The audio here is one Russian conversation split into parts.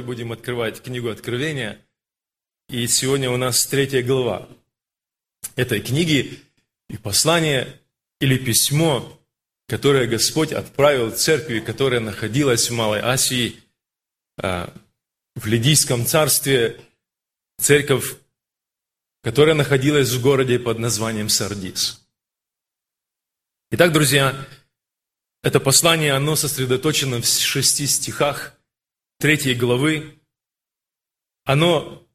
Давайте будем открывать книгу Откровения. И сегодня у нас третья глава этой книги и послание или письмо, которое Господь отправил церкви, которая находилась в Малой Асии, а, в Лидийском царстве, церковь, которая находилась в городе под названием Сардис. Итак, друзья, это послание, оно сосредоточено в шести стихах – третьей главы, оно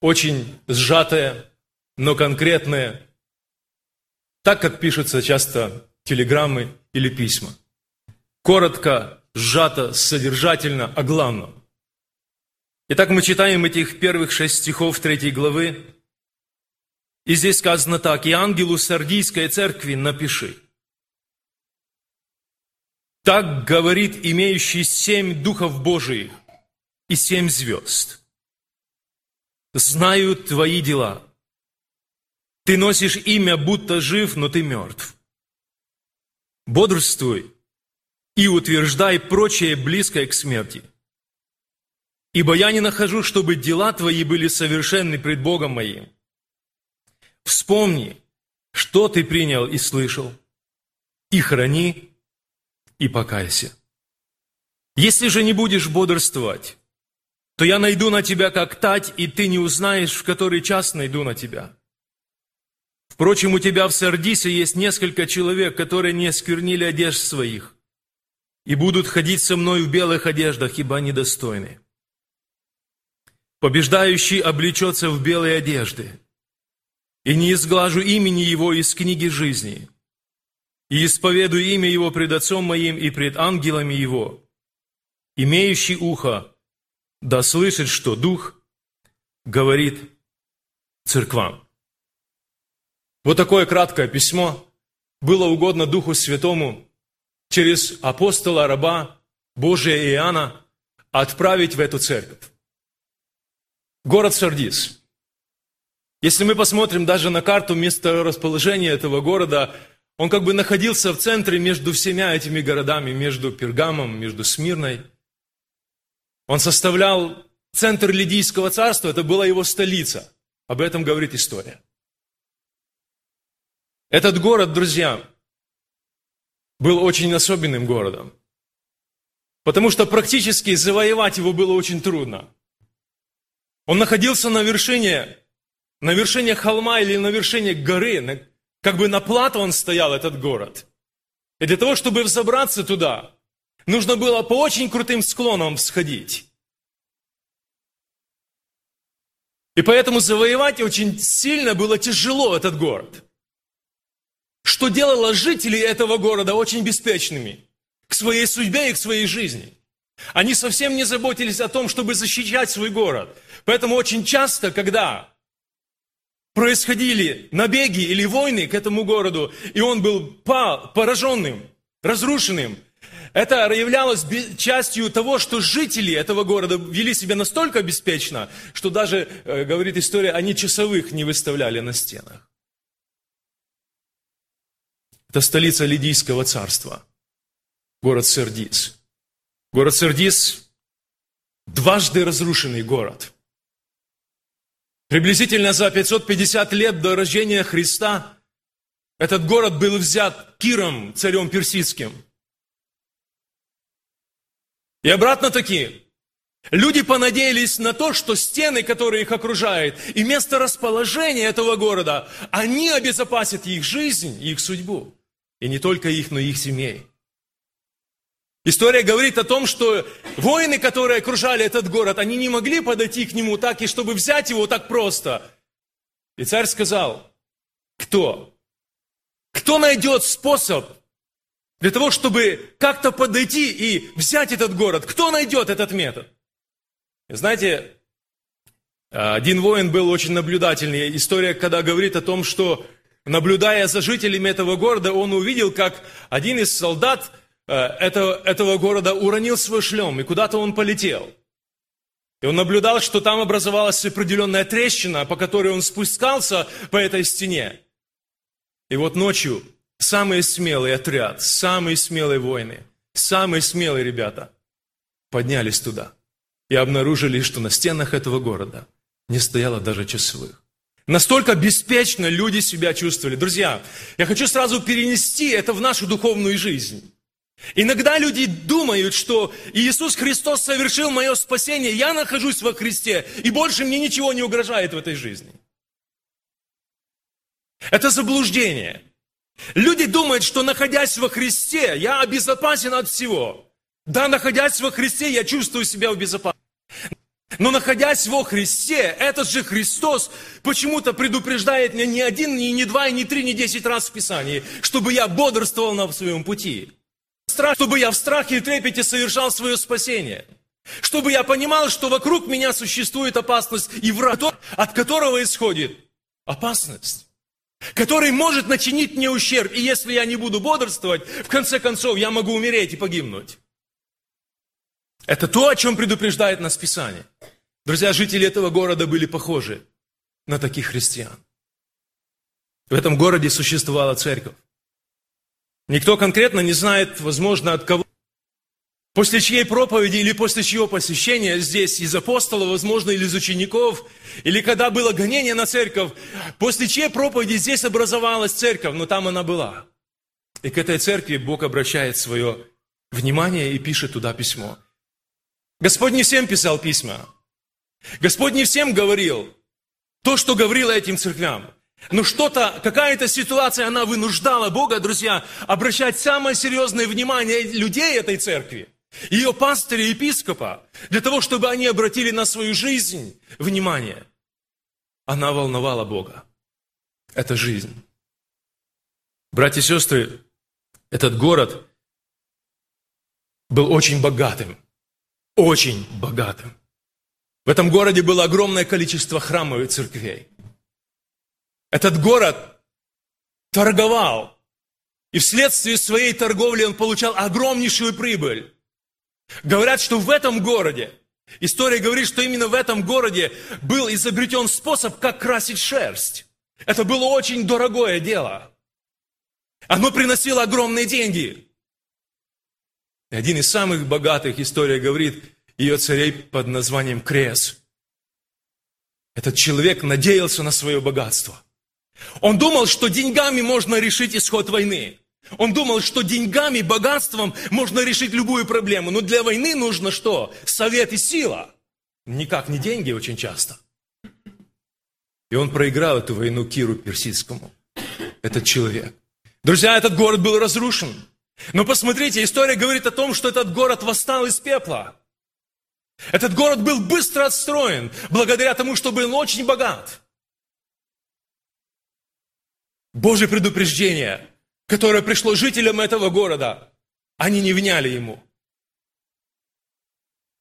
очень сжатое, но конкретное, так как пишутся часто телеграммы или письма. Коротко, сжато, содержательно, о главном. Итак, мы читаем этих первых шесть стихов третьей главы, и здесь сказано так, «И ангелу Сардийской церкви напиши». Так говорит имеющий семь духов Божиих, и семь звезд. Знаю твои дела. Ты носишь имя, будто жив, но ты мертв. Бодрствуй и утверждай прочее близкое к смерти. Ибо я не нахожу, чтобы дела твои были совершенны пред Богом моим. Вспомни, что ты принял и слышал, и храни, и покайся. Если же не будешь бодрствовать, то я найду на тебя как тать, и ты не узнаешь, в который час найду на тебя. Впрочем, у тебя в Сардисе есть несколько человек, которые не сквернили одежд своих, и будут ходить со мной в белых одеждах, ибо они достойны. Побеждающий облечется в белые одежды, и не изглажу имени его из книги жизни, и исповедую имя его пред Отцом моим и пред ангелами его. Имеющий ухо, да слышит, что Дух говорит церквам. Вот такое краткое письмо было угодно Духу Святому через апостола, раба Божия Иоанна отправить в эту церковь. Город Сардис. Если мы посмотрим даже на карту место расположения этого города, он как бы находился в центре между всеми этими городами, между Пергамом, между Смирной – он составлял центр Лидийского царства, это была его столица. Об этом говорит история. Этот город, друзья, был очень особенным городом. Потому что практически завоевать его было очень трудно. Он находился на вершине, на вершине холма или на вершине горы, как бы на плато он стоял, этот город. И для того, чтобы взобраться туда, Нужно было по очень крутым склонам всходить. И поэтому завоевать очень сильно было тяжело этот город. Что делало жителей этого города очень беспечными к своей судьбе и к своей жизни. Они совсем не заботились о том, чтобы защищать свой город. Поэтому очень часто, когда происходили набеги или войны к этому городу, и он был пораженным, разрушенным, это являлось частью того, что жители этого города вели себя настолько беспечно, что даже, э, говорит история, они часовых не выставляли на стенах. Это столица Лидийского царства, город Сердис. Город Сердис – дважды разрушенный город. Приблизительно за 550 лет до рождения Христа этот город был взят Киром, царем персидским – и обратно таки, люди понадеялись на то, что стены, которые их окружают, и место расположения этого города, они обезопасят их жизнь, их судьбу. И не только их, но и их семей. История говорит о том, что воины, которые окружали этот город, они не могли подойти к нему так, и чтобы взять его так просто. И царь сказал, кто? Кто найдет способ для того, чтобы как-то подойти и взять этот город. Кто найдет этот метод? Знаете, один воин был очень наблюдательный. История, когда говорит о том, что наблюдая за жителями этого города, он увидел, как один из солдат э, этого, этого города уронил свой шлем, и куда-то он полетел. И он наблюдал, что там образовалась определенная трещина, по которой он спускался по этой стене. И вот ночью самый смелый отряд, самые смелые воины, самые смелые ребята поднялись туда и обнаружили, что на стенах этого города не стояло даже часовых. Настолько беспечно люди себя чувствовали. Друзья, я хочу сразу перенести это в нашу духовную жизнь. Иногда люди думают, что Иисус Христос совершил мое спасение, я нахожусь во Христе, и больше мне ничего не угрожает в этой жизни. Это заблуждение. Люди думают, что находясь во Христе, я обезопасен от всего. Да, находясь во Христе, я чувствую себя в безопасности. Но находясь во Христе, этот же Христос почему-то предупреждает меня не один, не, не два, не три, не десять раз в Писании, чтобы я бодрствовал на своем пути. Чтобы я в страхе и трепете совершал свое спасение. Чтобы я понимал, что вокруг меня существует опасность и враг, от которого исходит опасность. Который может начинить мне ущерб. И если я не буду бодрствовать, в конце концов я могу умереть и погибнуть. Это то, о чем предупреждает нас Писание. Друзья, жители этого города были похожи на таких христиан. В этом городе существовала церковь. Никто конкретно не знает, возможно, от кого. После чьей проповеди или после чьего посещения здесь из апостолов, возможно, или из учеников, или когда было гонение на церковь, после чьей проповеди здесь образовалась церковь, но там она была. И к этой церкви Бог обращает свое внимание и пишет туда письмо. Господь не всем писал письма. Господь не всем говорил то, что говорил этим церквям. Но что-то, какая-то ситуация, она вынуждала Бога, друзья, обращать самое серьезное внимание людей этой церкви, ее пастыря и епископа, для того, чтобы они обратили на свою жизнь внимание. Она волновала Бога. Это жизнь. Братья и сестры, этот город был очень богатым очень богатым. В этом городе было огромное количество храмов и церквей. Этот город торговал, и вследствие своей торговли он получал огромнейшую прибыль. Говорят, что в этом городе, история говорит, что именно в этом городе был изобретен способ, как красить шерсть. Это было очень дорогое дело. Оно приносило огромные деньги. И один из самых богатых, история говорит, ее царей под названием Крес. Этот человек надеялся на свое богатство. Он думал, что деньгами можно решить исход войны. Он думал, что деньгами, богатством можно решить любую проблему. Но для войны нужно что? Совет и сила. Никак не деньги очень часто. И он проиграл эту войну Киру Персидскому. Этот человек. Друзья, этот город был разрушен. Но посмотрите, история говорит о том, что этот город восстал из пепла. Этот город был быстро отстроен, благодаря тому, что был очень богат. Божье предупреждение, которое пришло жителям этого города, они не вняли ему.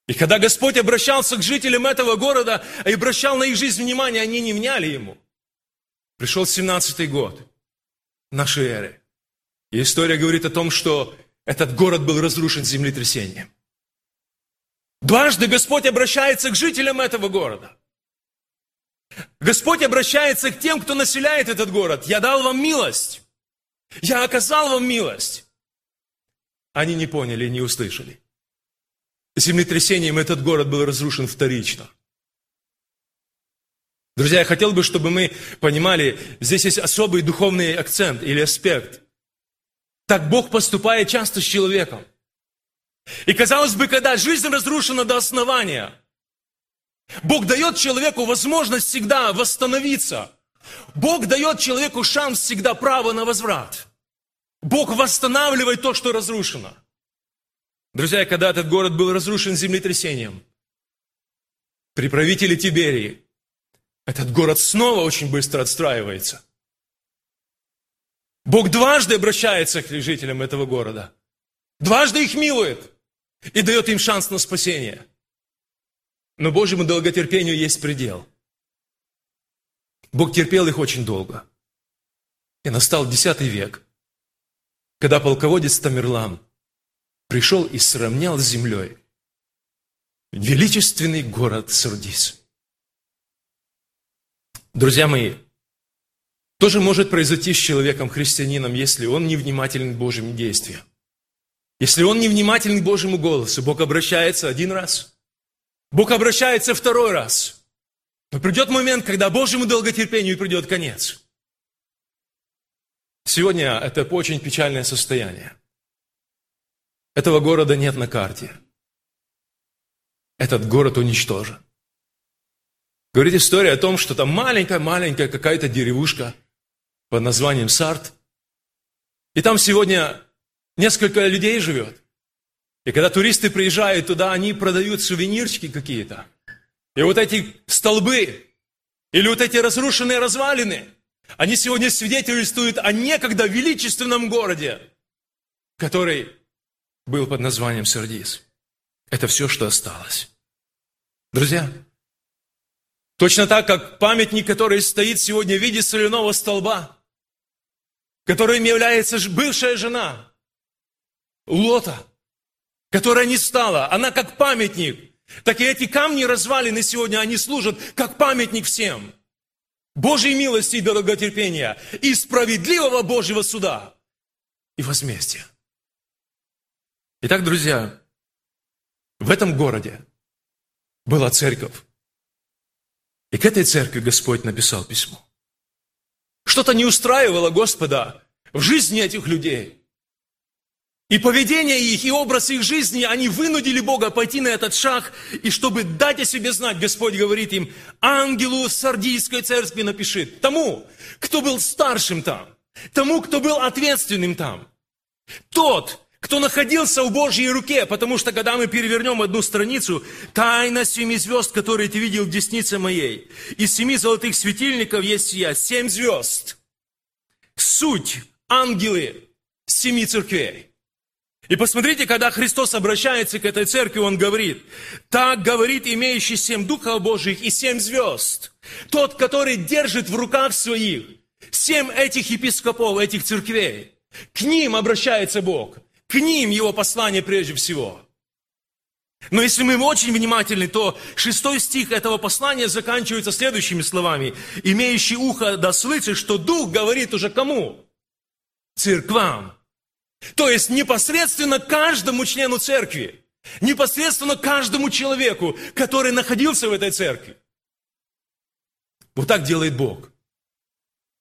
И когда Господь обращался к жителям этого города и обращал на их жизнь внимание, они не вняли ему. Пришел 17-й год нашей эры. И история говорит о том, что этот город был разрушен землетрясением. Дважды Господь обращается к жителям этого города. Господь обращается к тем, кто населяет этот город. Я дал вам милость. Я оказал вам милость. Они не поняли и не услышали. Землетрясением этот город был разрушен вторично. Друзья, я хотел бы, чтобы мы понимали, здесь есть особый духовный акцент или аспект – так Бог поступает часто с человеком. И казалось бы, когда жизнь разрушена до основания, Бог дает человеку возможность всегда восстановиться. Бог дает человеку шанс всегда право на возврат. Бог восстанавливает то, что разрушено. Друзья, когда этот город был разрушен землетрясением, при правителе Тиберии, этот город снова очень быстро отстраивается. Бог дважды обращается к жителям этого города. Дважды их милует и дает им шанс на спасение. Но Божьему долготерпению есть предел. Бог терпел их очень долго. И настал X век, когда полководец Тамерлан пришел и сравнял с землей величественный город Сардис. Друзья мои, тоже может произойти с человеком-христианином, если он невнимателен к Божьим действиям. Если он невнимателен к Божьему голосу, Бог обращается один раз, Бог обращается второй раз. Но придет момент, когда Божьему долготерпению придет конец. Сегодня это очень печальное состояние. Этого города нет на карте. Этот город уничтожен. Говорит история о том, что там маленькая-маленькая какая-то деревушка под названием Сарт. И там сегодня несколько людей живет. И когда туристы приезжают туда, они продают сувенирчики какие-то. И вот эти столбы, или вот эти разрушенные развалины, они сегодня свидетельствуют о некогда величественном городе, который был под названием Сардис. Это все, что осталось. Друзья, точно так, как памятник, который стоит сегодня в виде соляного столба, которым является бывшая жена Лота, которая не стала, она как памятник. Так и эти камни развалины сегодня, они служат как памятник всем. Божьей милости и долготерпения, и справедливого Божьего суда и возмездия. Итак, друзья, в этом городе была церковь. И к этой церкви Господь написал письмо. Что-то не устраивало Господа в жизни этих людей. И поведение их, и образ их жизни, они вынудили Бога пойти на этот шаг, и чтобы дать о себе знать, Господь говорит им, ангелу Сардийской церкви напиши, тому, кто был старшим там, тому, кто был ответственным там. Тот, кто находился в Божьей руке, потому что когда мы перевернем одну страницу, тайна семи звезд, которые ты видел в деснице моей, из семи золотых светильников есть я, семь звезд. Суть ангелы семи церквей. И посмотрите, когда Христос обращается к этой церкви, Он говорит, так говорит имеющий семь духов Божьих и семь звезд. Тот, который держит в руках своих семь этих епископов, этих церквей. К ним обращается Бог. К ним его послание прежде всего. Но если мы очень внимательны, то шестой стих этого послания заканчивается следующими словами. «Имеющий ухо да слышит, что Дух говорит уже кому? Церквам. То есть непосредственно каждому члену церкви, непосредственно каждому человеку, который находился в этой церкви. Вот так делает Бог.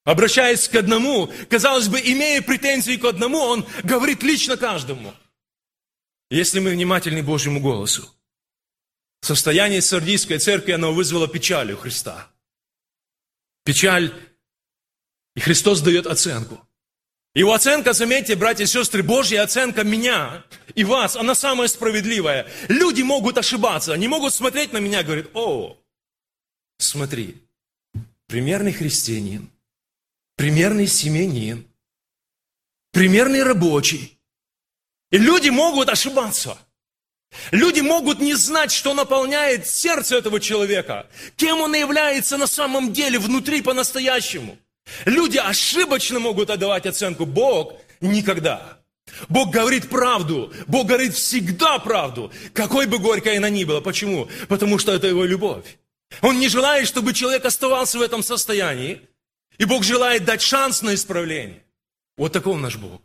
Обращаясь к одному, казалось бы, имея претензии к одному, он говорит лично каждому. Если мы внимательны Божьему голосу. Состояние Сардийской церкви, оно вызвало печаль у Христа. Печаль, и Христос дает оценку. Его оценка, заметьте, братья и сестры, Божья оценка меня и вас, она самая справедливая. Люди могут ошибаться, они могут смотреть на меня и говорить, о, смотри, примерный христианин, примерный семьянин, примерный рабочий. И люди могут ошибаться. Люди могут не знать, что наполняет сердце этого человека, кем он является на самом деле внутри по-настоящему. Люди ошибочно могут отдавать оценку. Бог никогда. Бог говорит правду. Бог говорит всегда правду. Какой бы горькой она ни была. Почему? Потому что это его любовь. Он не желает, чтобы человек оставался в этом состоянии. И Бог желает дать шанс на исправление. Вот таков наш Бог.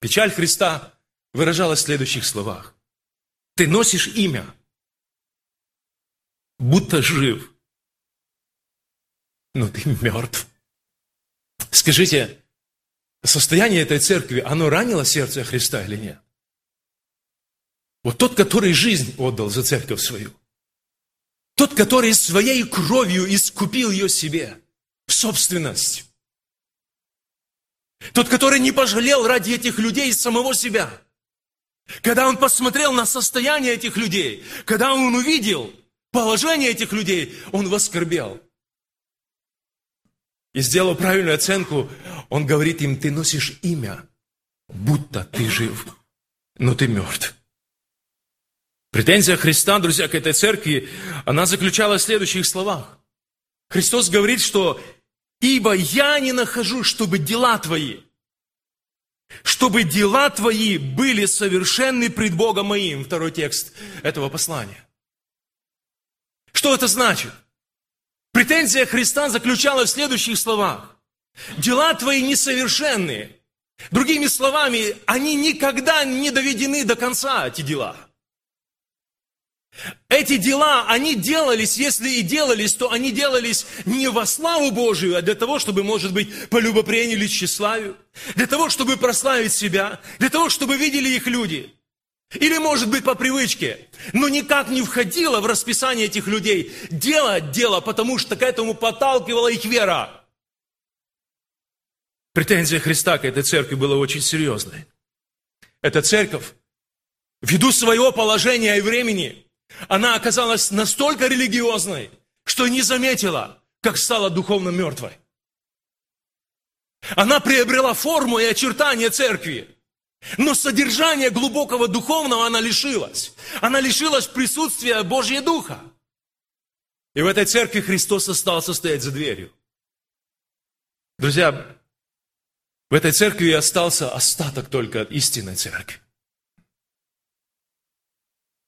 Печаль Христа выражалась в следующих словах. Ты носишь имя, будто жив, но ты мертв. Скажите, состояние этой церкви, оно ранило сердце Христа или нет? Вот тот, который жизнь отдал за церковь свою. Тот, который своей кровью искупил ее себе в собственность. Тот, который не пожалел ради этих людей самого себя. Когда он посмотрел на состояние этих людей, когда он увидел положение этих людей, он воскорбел. И сделал правильную оценку, он говорит им, ты носишь имя, будто ты жив, но ты мертв. Претензия Христа, друзья, к этой церкви, она заключалась в следующих словах. Христос говорит, что «Ибо я не нахожу, чтобы дела твои, чтобы дела твои были совершенны пред Богом моим». Второй текст этого послания. Что это значит? Претензия Христа заключалась в следующих словах. Дела твои несовершенные. Другими словами, они никогда не доведены до конца, эти дела. Эти дела, они делались, если и делались, то они делались не во славу Божию, а для того, чтобы, может быть, по любопрению или тщеславию, для того, чтобы прославить себя, для того, чтобы видели их люди. Или, может быть, по привычке, но никак не входило в расписание этих людей делать дело, потому что к этому подталкивала их вера. Претензия Христа к этой церкви была очень серьезной. Эта церковь, ввиду своего положения и времени, она оказалась настолько религиозной, что не заметила, как стала духовно мертвой. Она приобрела форму и очертания церкви, но содержание глубокого духовного она лишилась. Она лишилась присутствия Божьего Духа. И в этой церкви Христос остался стоять за дверью. Друзья, в этой церкви остался остаток только от истинной церкви.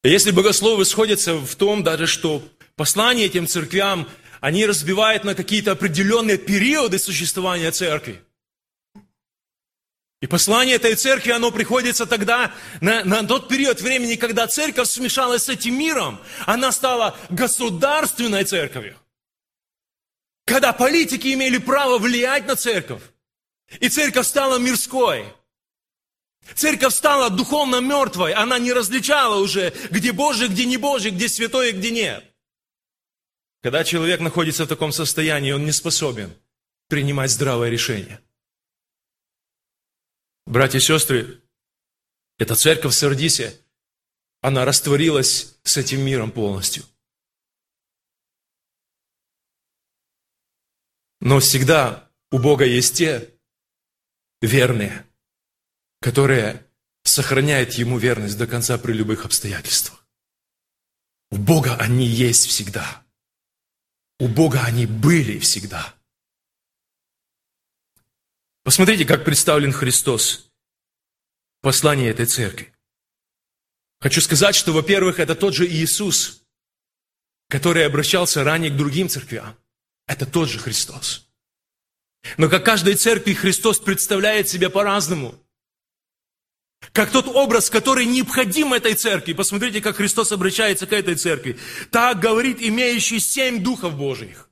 И если богословы сходятся в том даже, что послание этим церквям, они разбивают на какие-то определенные периоды существования церкви. И послание этой церкви, оно приходится тогда на, на тот период времени, когда церковь смешалась с этим миром. Она стала государственной церковью. Когда политики имели право влиять на церковь. И церковь стала мирской. Церковь стала духовно мертвой. Она не различала уже, где Божий, где не Божий, где святой где нет. Когда человек находится в таком состоянии, он не способен принимать здравое решение. Братья и сестры, эта церковь в Сардисе, она растворилась с этим миром полностью. Но всегда у Бога есть те, верные, которые сохраняют Ему верность до конца при любых обстоятельствах. У Бога они есть всегда. У Бога они были всегда. Посмотрите, как представлен Христос в послании этой церкви. Хочу сказать, что, во-первых, это тот же Иисус, который обращался ранее к другим церквям. Это тот же Христос. Но как каждой церкви Христос представляет себя по-разному. Как тот образ, который необходим этой церкви. Посмотрите, как Христос обращается к этой церкви. Так говорит имеющий семь духов Божьих.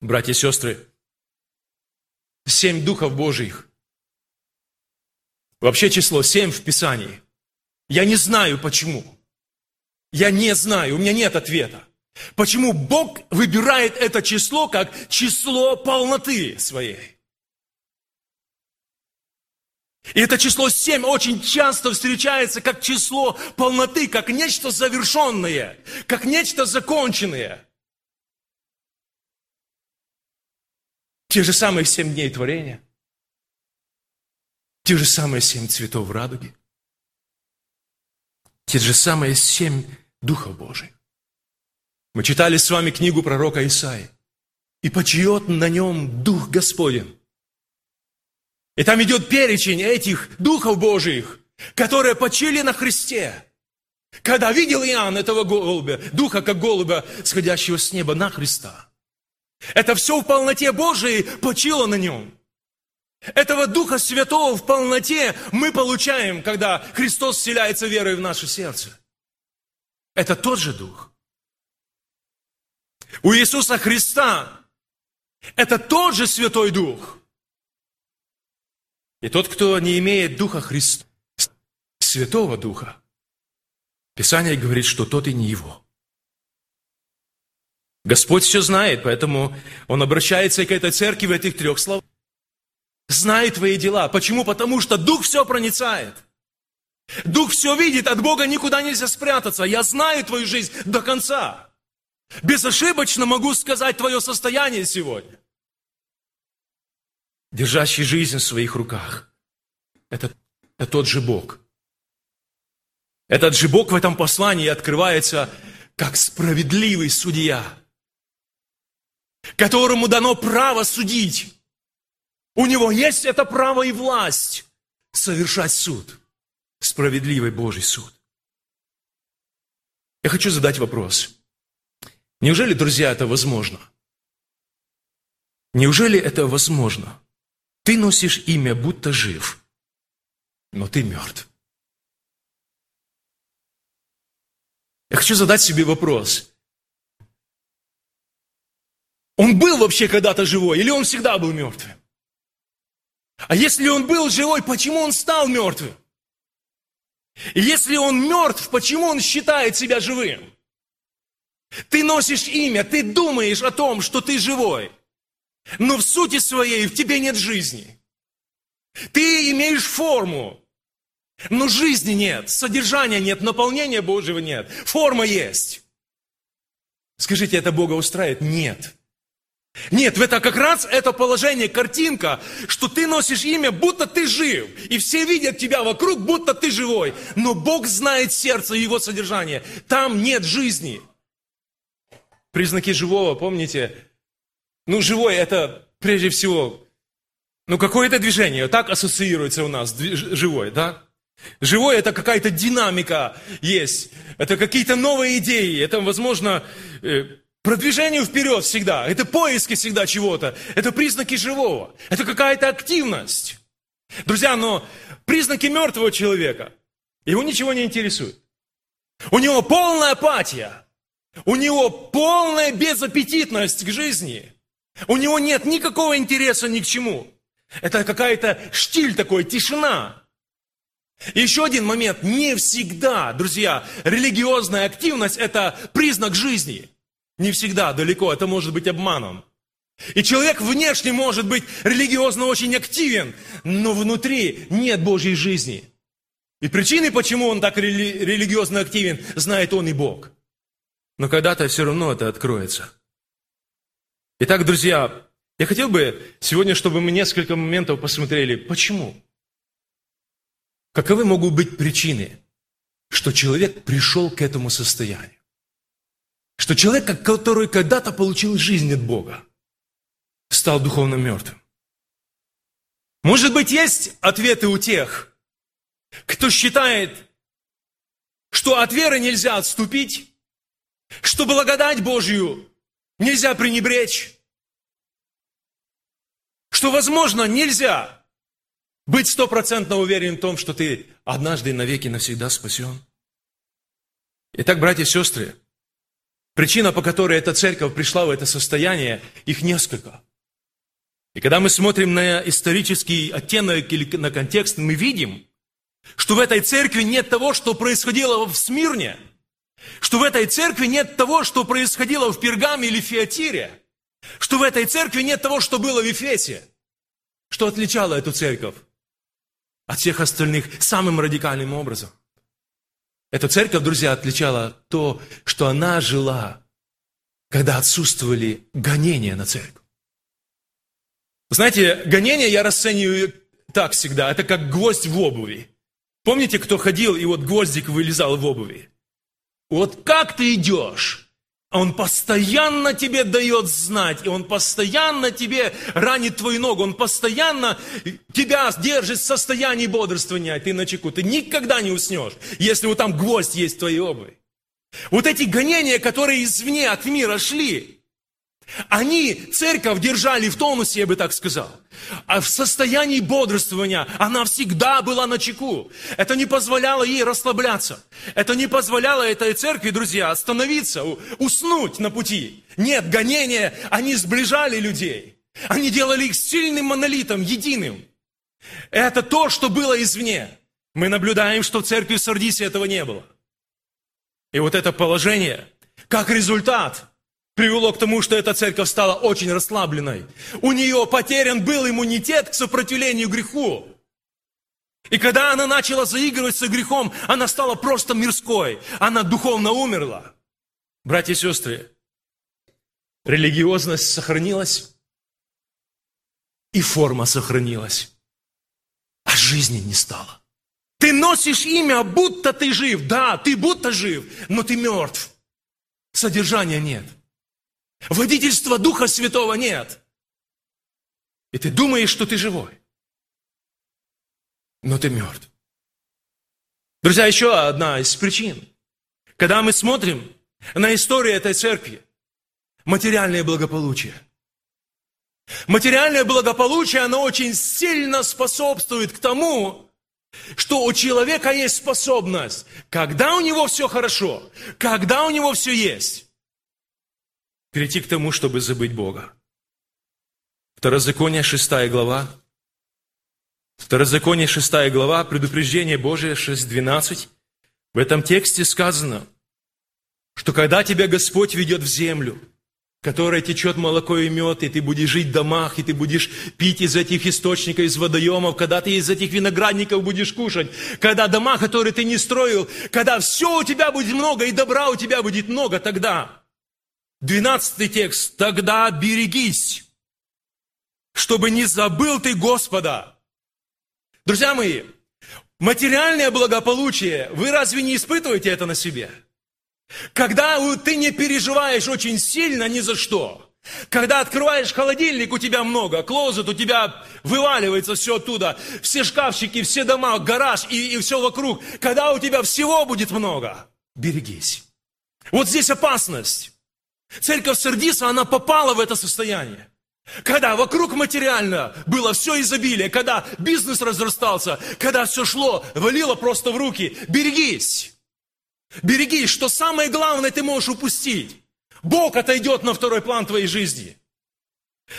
Братья и сестры, семь духов Божьих. Вообще число семь в Писании. Я не знаю почему. Я не знаю, у меня нет ответа. Почему Бог выбирает это число как число полноты своей? И это число 7 очень часто встречается как число полноты, как нечто завершенное, как нечто законченное. Те же самые семь дней творения, те же самые семь цветов в радуге, те же самые семь Духов Божьих. Мы читали с вами книгу пророка Исаи. «И почиет на нем Дух Господень». И там идет перечень этих Духов Божьих, которые почили на Христе. Когда видел Иоанн этого голубя, Духа как голубя, сходящего с неба на Христа. Это все в полноте Божией почило на нем. Этого Духа Святого в полноте мы получаем, когда Христос вселяется верой в наше сердце. Это тот же Дух. У Иисуса Христа это тот же Святой Дух. И тот, кто не имеет Духа Христа, Святого Духа, Писание говорит, что тот и не его. Господь все знает, поэтому Он обращается к этой церкви в этих трех словах. Знает твои дела. Почему? Потому что Дух все проницает. Дух все видит, от Бога никуда нельзя спрятаться. Я знаю твою жизнь до конца. Безошибочно могу сказать твое состояние сегодня. Держащий жизнь в своих руках. Это, это тот же Бог. Этот же Бог в этом послании открывается как справедливый судья, которому дано право судить. У него есть это право и власть совершать суд, справедливый Божий суд. Я хочу задать вопрос. Неужели, друзья, это возможно? Неужели это возможно? Ты носишь имя, будто жив, но ты мертв. Я хочу задать себе вопрос. Он был вообще когда-то живой, или он всегда был мертвым? А если он был живой, почему он стал мертвым? И если он мертв, почему он считает себя живым? Ты носишь имя, ты думаешь о том, что ты живой. Но в сути своей в тебе нет жизни. Ты имеешь форму, но жизни нет, содержания нет, наполнения Божьего нет. Форма есть. Скажите, это Бога устраивает? Нет. Нет, это как раз это положение, картинка, что ты носишь имя, будто ты жив. И все видят тебя вокруг, будто ты живой. Но Бог знает сердце и его содержание. Там нет жизни. Признаки живого, помните? Ну, живой это прежде всего, ну, какое-то движение. Так ассоциируется у нас живой, да? Живое это какая-то динамика есть. Это какие-то новые идеи. Это, возможно, э, продвижение вперед всегда. Это поиски всегда чего-то. Это признаки живого. Это какая-то активность. Друзья, но признаки мертвого человека, его ничего не интересует. У него полная апатия. У него полная безаппетитность к жизни. У него нет никакого интереса ни к чему. Это какая-то штиль такой, тишина. Еще один момент. Не всегда, друзья, религиозная активность – это признак жизни. Не всегда, далеко, это может быть обманом. И человек внешне может быть религиозно очень активен, но внутри нет Божьей жизни. И причины, почему он так рели- религиозно активен, знает он и Бог. Но когда-то все равно это откроется. Итак, друзья, я хотел бы сегодня, чтобы мы несколько моментов посмотрели, почему. Каковы могут быть причины, что человек пришел к этому состоянию? Что человек, который когда-то получил жизнь от Бога, стал духовно мертвым. Может быть, есть ответы у тех, кто считает, что от веры нельзя отступить, что благодать Божью нельзя пренебречь, что, возможно, нельзя быть стопроцентно уверен в том, что ты однажды навеки навсегда спасен. Итак, братья и сестры, причина, по которой эта церковь пришла в это состояние, их несколько. И когда мы смотрим на исторический оттенок или на контекст, мы видим, что в этой церкви нет того, что происходило в Смирне, что в этой церкви нет того, что происходило в Пергаме или в Фиатире, что в этой церкви нет того, что было в Ефесе. Что отличало эту церковь? от всех остальных самым радикальным образом. Эта церковь, друзья, отличала то, что она жила, когда отсутствовали гонения на церковь. Знаете, гонения я расцениваю так всегда. Это как гвоздь в обуви. Помните, кто ходил, и вот гвоздик вылезал в обуви? Вот как ты идешь, он постоянно тебе дает знать, и Он постоянно тебе ранит твою ногу, Он постоянно тебя держит в состоянии бодрствования, ты на чеку. Ты никогда не уснешь, если вот там гвоздь есть в твоей обуви. Вот эти гонения, которые извне от мира шли, они церковь держали в тонусе, я бы так сказал. А в состоянии бодрствования она всегда была на чеку. Это не позволяло ей расслабляться. Это не позволяло этой церкви, друзья, остановиться, уснуть на пути. Нет, гонения, они сближали людей. Они делали их сильным монолитом, единым. Это то, что было извне. Мы наблюдаем, что в церкви в Сардисе этого не было. И вот это положение, как результат – привело к тому, что эта церковь стала очень расслабленной. У нее потерян был иммунитет к сопротивлению греху. И когда она начала заигрывать со грехом, она стала просто мирской. Она духовно умерла. Братья и сестры, религиозность сохранилась, и форма сохранилась, а жизни не стало. Ты носишь имя, будто ты жив. Да, ты будто жив, но ты мертв. Содержания нет. Водительства Духа Святого нет. И ты думаешь, что ты живой. Но ты мертв. Друзья, еще одна из причин. Когда мы смотрим на историю этой церкви, материальное благополучие. Материальное благополучие, оно очень сильно способствует к тому, что у человека есть способность, когда у него все хорошо, когда у него все есть, перейти к тому, чтобы забыть Бога. Второзаконие, 6 глава. Второзаконие, 6 глава, предупреждение Божие, 6.12. В этом тексте сказано, что когда тебя Господь ведет в землю, которая течет молоко и мед, и ты будешь жить в домах, и ты будешь пить из этих источников, из водоемов, когда ты из этих виноградников будешь кушать, когда дома, которые ты не строил, когда все у тебя будет много, и добра у тебя будет много, тогда, двенадцатый текст, тогда берегись, чтобы не забыл ты Господа. Друзья мои, материальное благополучие, вы разве не испытываете это на себе? Когда ты не переживаешь очень сильно ни за что. Когда открываешь холодильник, у тебя много, клозет, у тебя вываливается все оттуда, все шкафчики, все дома, гараж и, и все вокруг. Когда у тебя всего будет много, берегись. Вот здесь опасность. Церковь Сардиса, она попала в это состояние. Когда вокруг материально было все изобилие, когда бизнес разрастался, когда все шло, валило просто в руки, берегись. Берегись, что самое главное ты можешь упустить. Бог отойдет на второй план твоей жизни.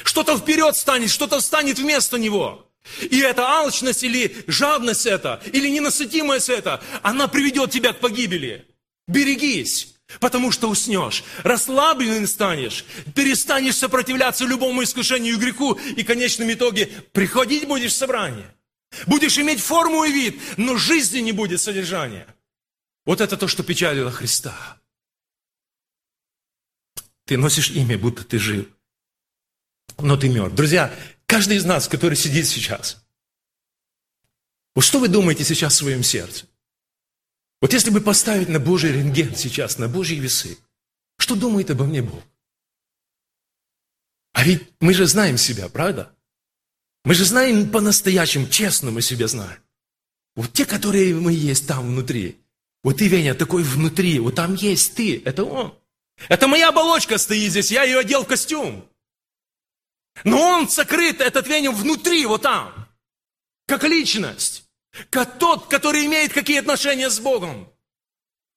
Что-то вперед станет, что-то станет вместо Него. И эта алчность или жадность это, или ненасытимость это, она приведет тебя к погибели. Берегись, потому что уснешь, расслабленным станешь, перестанешь сопротивляться любому искушению и греху, и в конечном итоге приходить будешь в собрание. Будешь иметь форму и вид, но жизни не будет содержания. Вот это то, что печалило Христа. Ты носишь имя, будто ты жив, но ты мертв. Друзья, каждый из нас, который сидит сейчас, вот что вы думаете сейчас в своем сердце? Вот если бы поставить на Божий рентген сейчас, на Божьи весы, что думает обо мне Бог? А ведь мы же знаем себя, правда? Мы же знаем по-настоящему, честно мы себя знаем. Вот те, которые мы есть там внутри, вот ты, Веня, такой внутри, вот там есть ты, это он. Это моя оболочка стоит здесь, я ее одел в костюм. Но он сокрыт, этот Веня, внутри, вот там. Как личность. Как тот, который имеет какие отношения с Богом.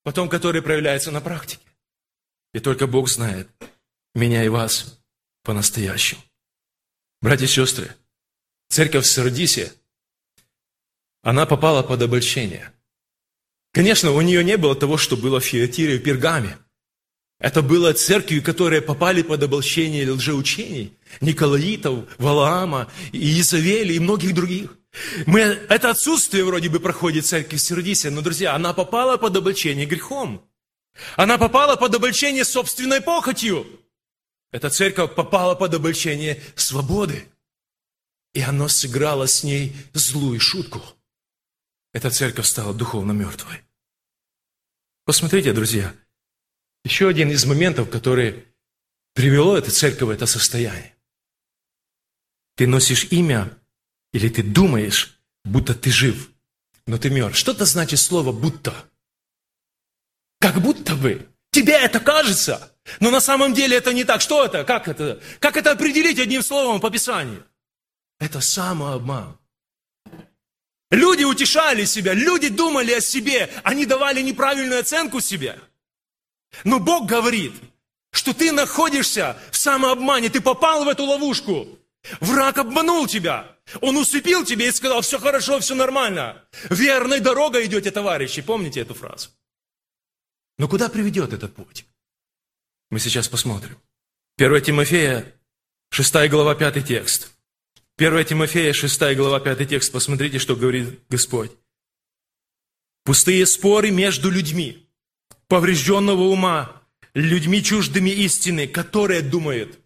Потом, который проявляется на практике. И только Бог знает меня и вас по-настоящему. Братья и сестры, церковь в Сардисе, она попала под обольщение. Конечно, у нее не было того, что было в Фиатире и Пергаме. Это было церкви, которые попали под обольщение лжеучений. Николаитов, Валаама, Иезавели и многих других. Мы, это отсутствие вроде бы проходит в Сердисе, но, друзья, она попала под обольщение грехом. Она попала под обольщение собственной похотью. Эта церковь попала под обольщение свободы. И оно сыграло с ней злую шутку – эта церковь стала духовно мертвой. Посмотрите, друзья, еще один из моментов, который привело эту церковь в это состояние. Ты носишь имя, или ты думаешь, будто ты жив, но ты мертв. Что это значит слово «будто»? Как будто бы. Тебе это кажется, но на самом деле это не так. Что это? Как это? Как это определить одним словом по Писанию? Это самообман. Люди утешали себя, люди думали о себе, они давали неправильную оценку себе. Но Бог говорит, что ты находишься в самообмане, ты попал в эту ловушку. Враг обманул тебя. Он усыпил тебя и сказал, все хорошо, все нормально. Верной дорогой идете, товарищи. Помните эту фразу? Но куда приведет этот путь? Мы сейчас посмотрим. 1 Тимофея, 6 глава, 5 текст. 1 Тимофея, 6 глава, 5 текст, посмотрите, что говорит Господь. Пустые споры между людьми, поврежденного ума, людьми чуждыми истины, которые думают.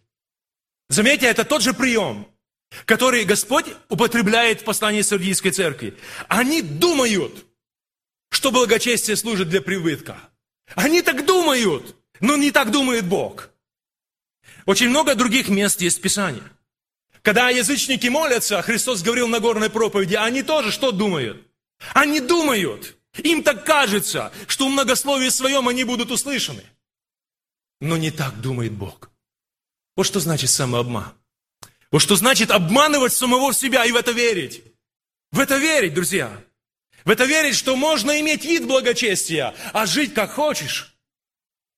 Заметьте, это тот же прием, который Господь употребляет в послании Сардийской церкви. Они думают, что благочестие служит для привытка. Они так думают, но не так думает Бог. Очень много других мест есть в Писании. Когда язычники молятся, Христос говорил на горной проповеди, они тоже что думают? Они думают, им так кажется, что в многословии своем они будут услышаны. Но не так думает Бог. Вот что значит самообман. Вот что значит обманывать самого себя и в это верить. В это верить, друзья. В это верить, что можно иметь вид благочестия, а жить как хочешь.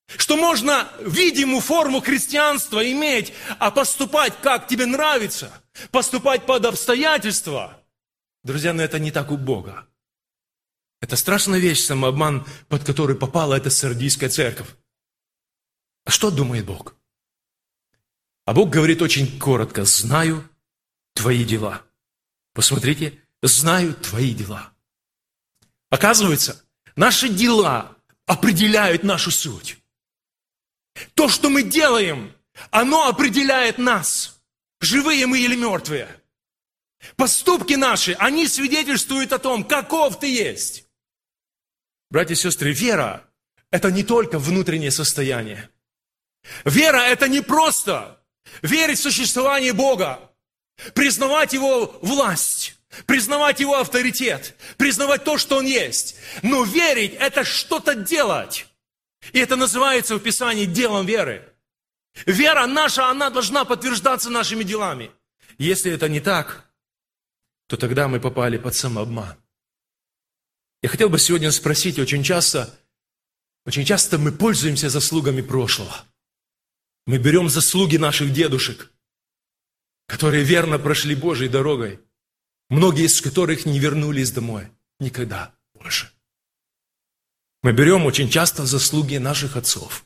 Что можно видимую форму христианства иметь, а поступать как тебе нравится. Поступать под обстоятельства. Друзья, но это не так у Бога. Это страшная вещь, самообман, под который попала эта сардийская церковь. А что думает Бог? А Бог говорит очень коротко, знаю твои дела. Посмотрите, знаю твои дела. Оказывается, наши дела определяют нашу суть. То, что мы делаем, оно определяет нас, живые мы или мертвые. Поступки наши, они свидетельствуют о том, каков ты есть. Братья и сестры, вера – это не только внутреннее состояние. Вера – это не просто верить в существование Бога, признавать Его власть, признавать Его авторитет, признавать то, что Он есть. Но верить – это что-то делать. И это называется в Писании делом веры. Вера наша, она должна подтверждаться нашими делами. Если это не так, то тогда мы попали под самообман. Я хотел бы сегодня спросить, очень часто, очень часто мы пользуемся заслугами прошлого. Мы берем заслуги наших дедушек, которые верно прошли Божьей дорогой, многие из которых не вернулись домой никогда больше. Мы берем очень часто заслуги наших отцов,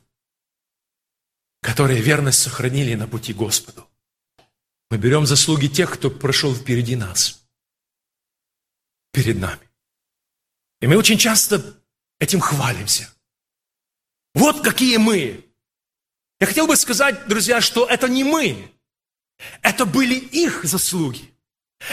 которые верность сохранили на пути Господу. Мы берем заслуги тех, кто прошел впереди нас, перед нами. И мы очень часто этим хвалимся. Вот какие мы. Я хотел бы сказать, друзья, что это не мы. Это были их заслуги.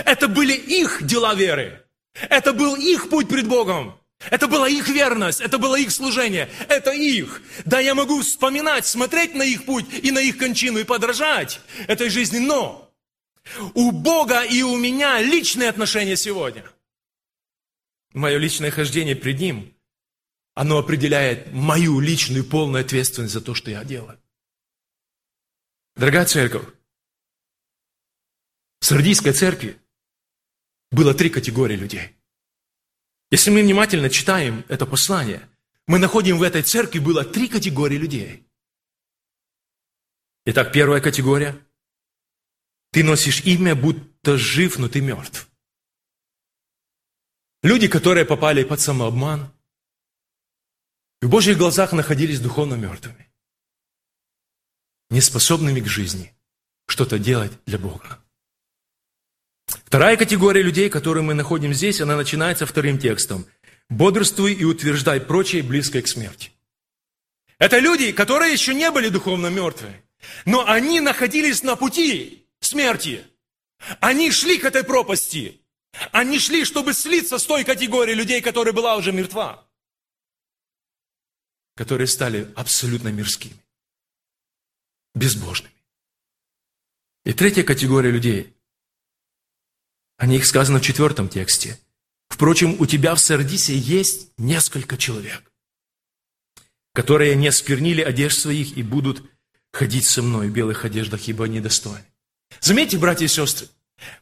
Это были их дела веры. Это был их путь пред Богом. Это была их верность, это было их служение, это их. Да, я могу вспоминать, смотреть на их путь и на их кончину и подражать этой жизни, но у Бога и у меня личные отношения сегодня – мое личное хождение пред Ним, оно определяет мою личную полную ответственность за то, что я делаю. Дорогая церковь, в Сардийской церкви было три категории людей. Если мы внимательно читаем это послание, мы находим в этой церкви было три категории людей. Итак, первая категория. Ты носишь имя, будто жив, но ты мертв. Люди, которые попали под самообман, в Божьих глазах находились духовно мертвыми, неспособными к жизни, что-то делать для Бога. Вторая категория людей, которую мы находим здесь, она начинается вторым текстом. «Бодрствуй и утверждай прочее, близкое к смерти». Это люди, которые еще не были духовно мертвы, но они находились на пути смерти. Они шли к этой пропасти. Они шли, чтобы слиться с той категорией людей, которая была уже мертва. Которые стали абсолютно мирскими, безбожными. И третья категория людей, о них сказано в четвертом тексте. Впрочем, у тебя в Сардисе есть несколько человек, которые не сквернили одежд своих и будут ходить со мной в белых одеждах, ибо они достойны. Заметьте, братья и сестры,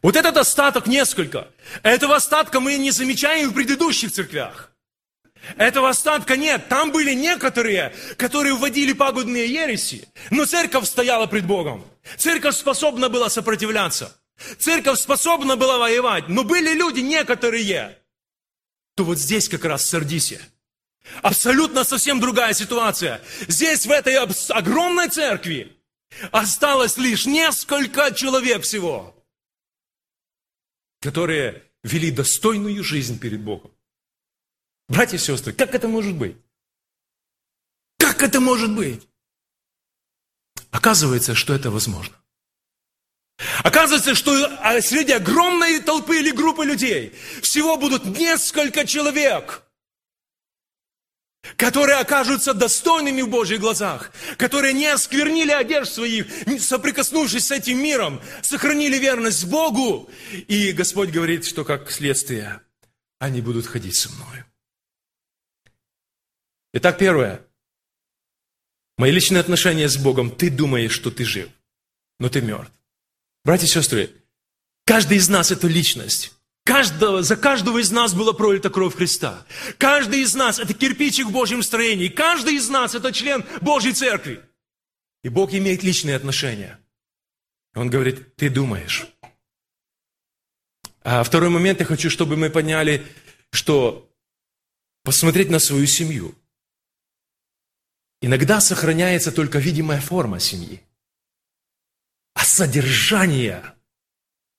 вот этот остаток несколько. Этого остатка мы не замечаем в предыдущих церквях. Этого остатка нет. Там были некоторые, которые вводили пагубные ереси. Но церковь стояла пред Богом. Церковь способна была сопротивляться. Церковь способна была воевать. Но были люди некоторые. То вот здесь как раз Сардисе. Абсолютно совсем другая ситуация. Здесь, в этой огромной церкви, осталось лишь несколько человек всего которые вели достойную жизнь перед Богом. Братья и сестры, как это может быть? Как это может быть? Оказывается, что это возможно. Оказывается, что а, среди огромной толпы или группы людей всего будут несколько человек, которые окажутся достойными в Божьих глазах, которые не осквернили одежд своих, соприкоснувшись с этим миром, сохранили верность Богу. И Господь говорит, что как следствие они будут ходить со мной. Итак, первое. Мои личные отношения с Богом. Ты думаешь, что ты жив, но ты мертв. Братья и сестры, каждый из нас – это личность. Каждого, за каждого из нас была пролита кровь Христа. Каждый из нас – это кирпичик в Божьем строении. Каждый из нас – это член Божьей Церкви. И Бог имеет личные отношения. Он говорит, ты думаешь. А второй момент я хочу, чтобы мы поняли, что посмотреть на свою семью. Иногда сохраняется только видимая форма семьи. А содержание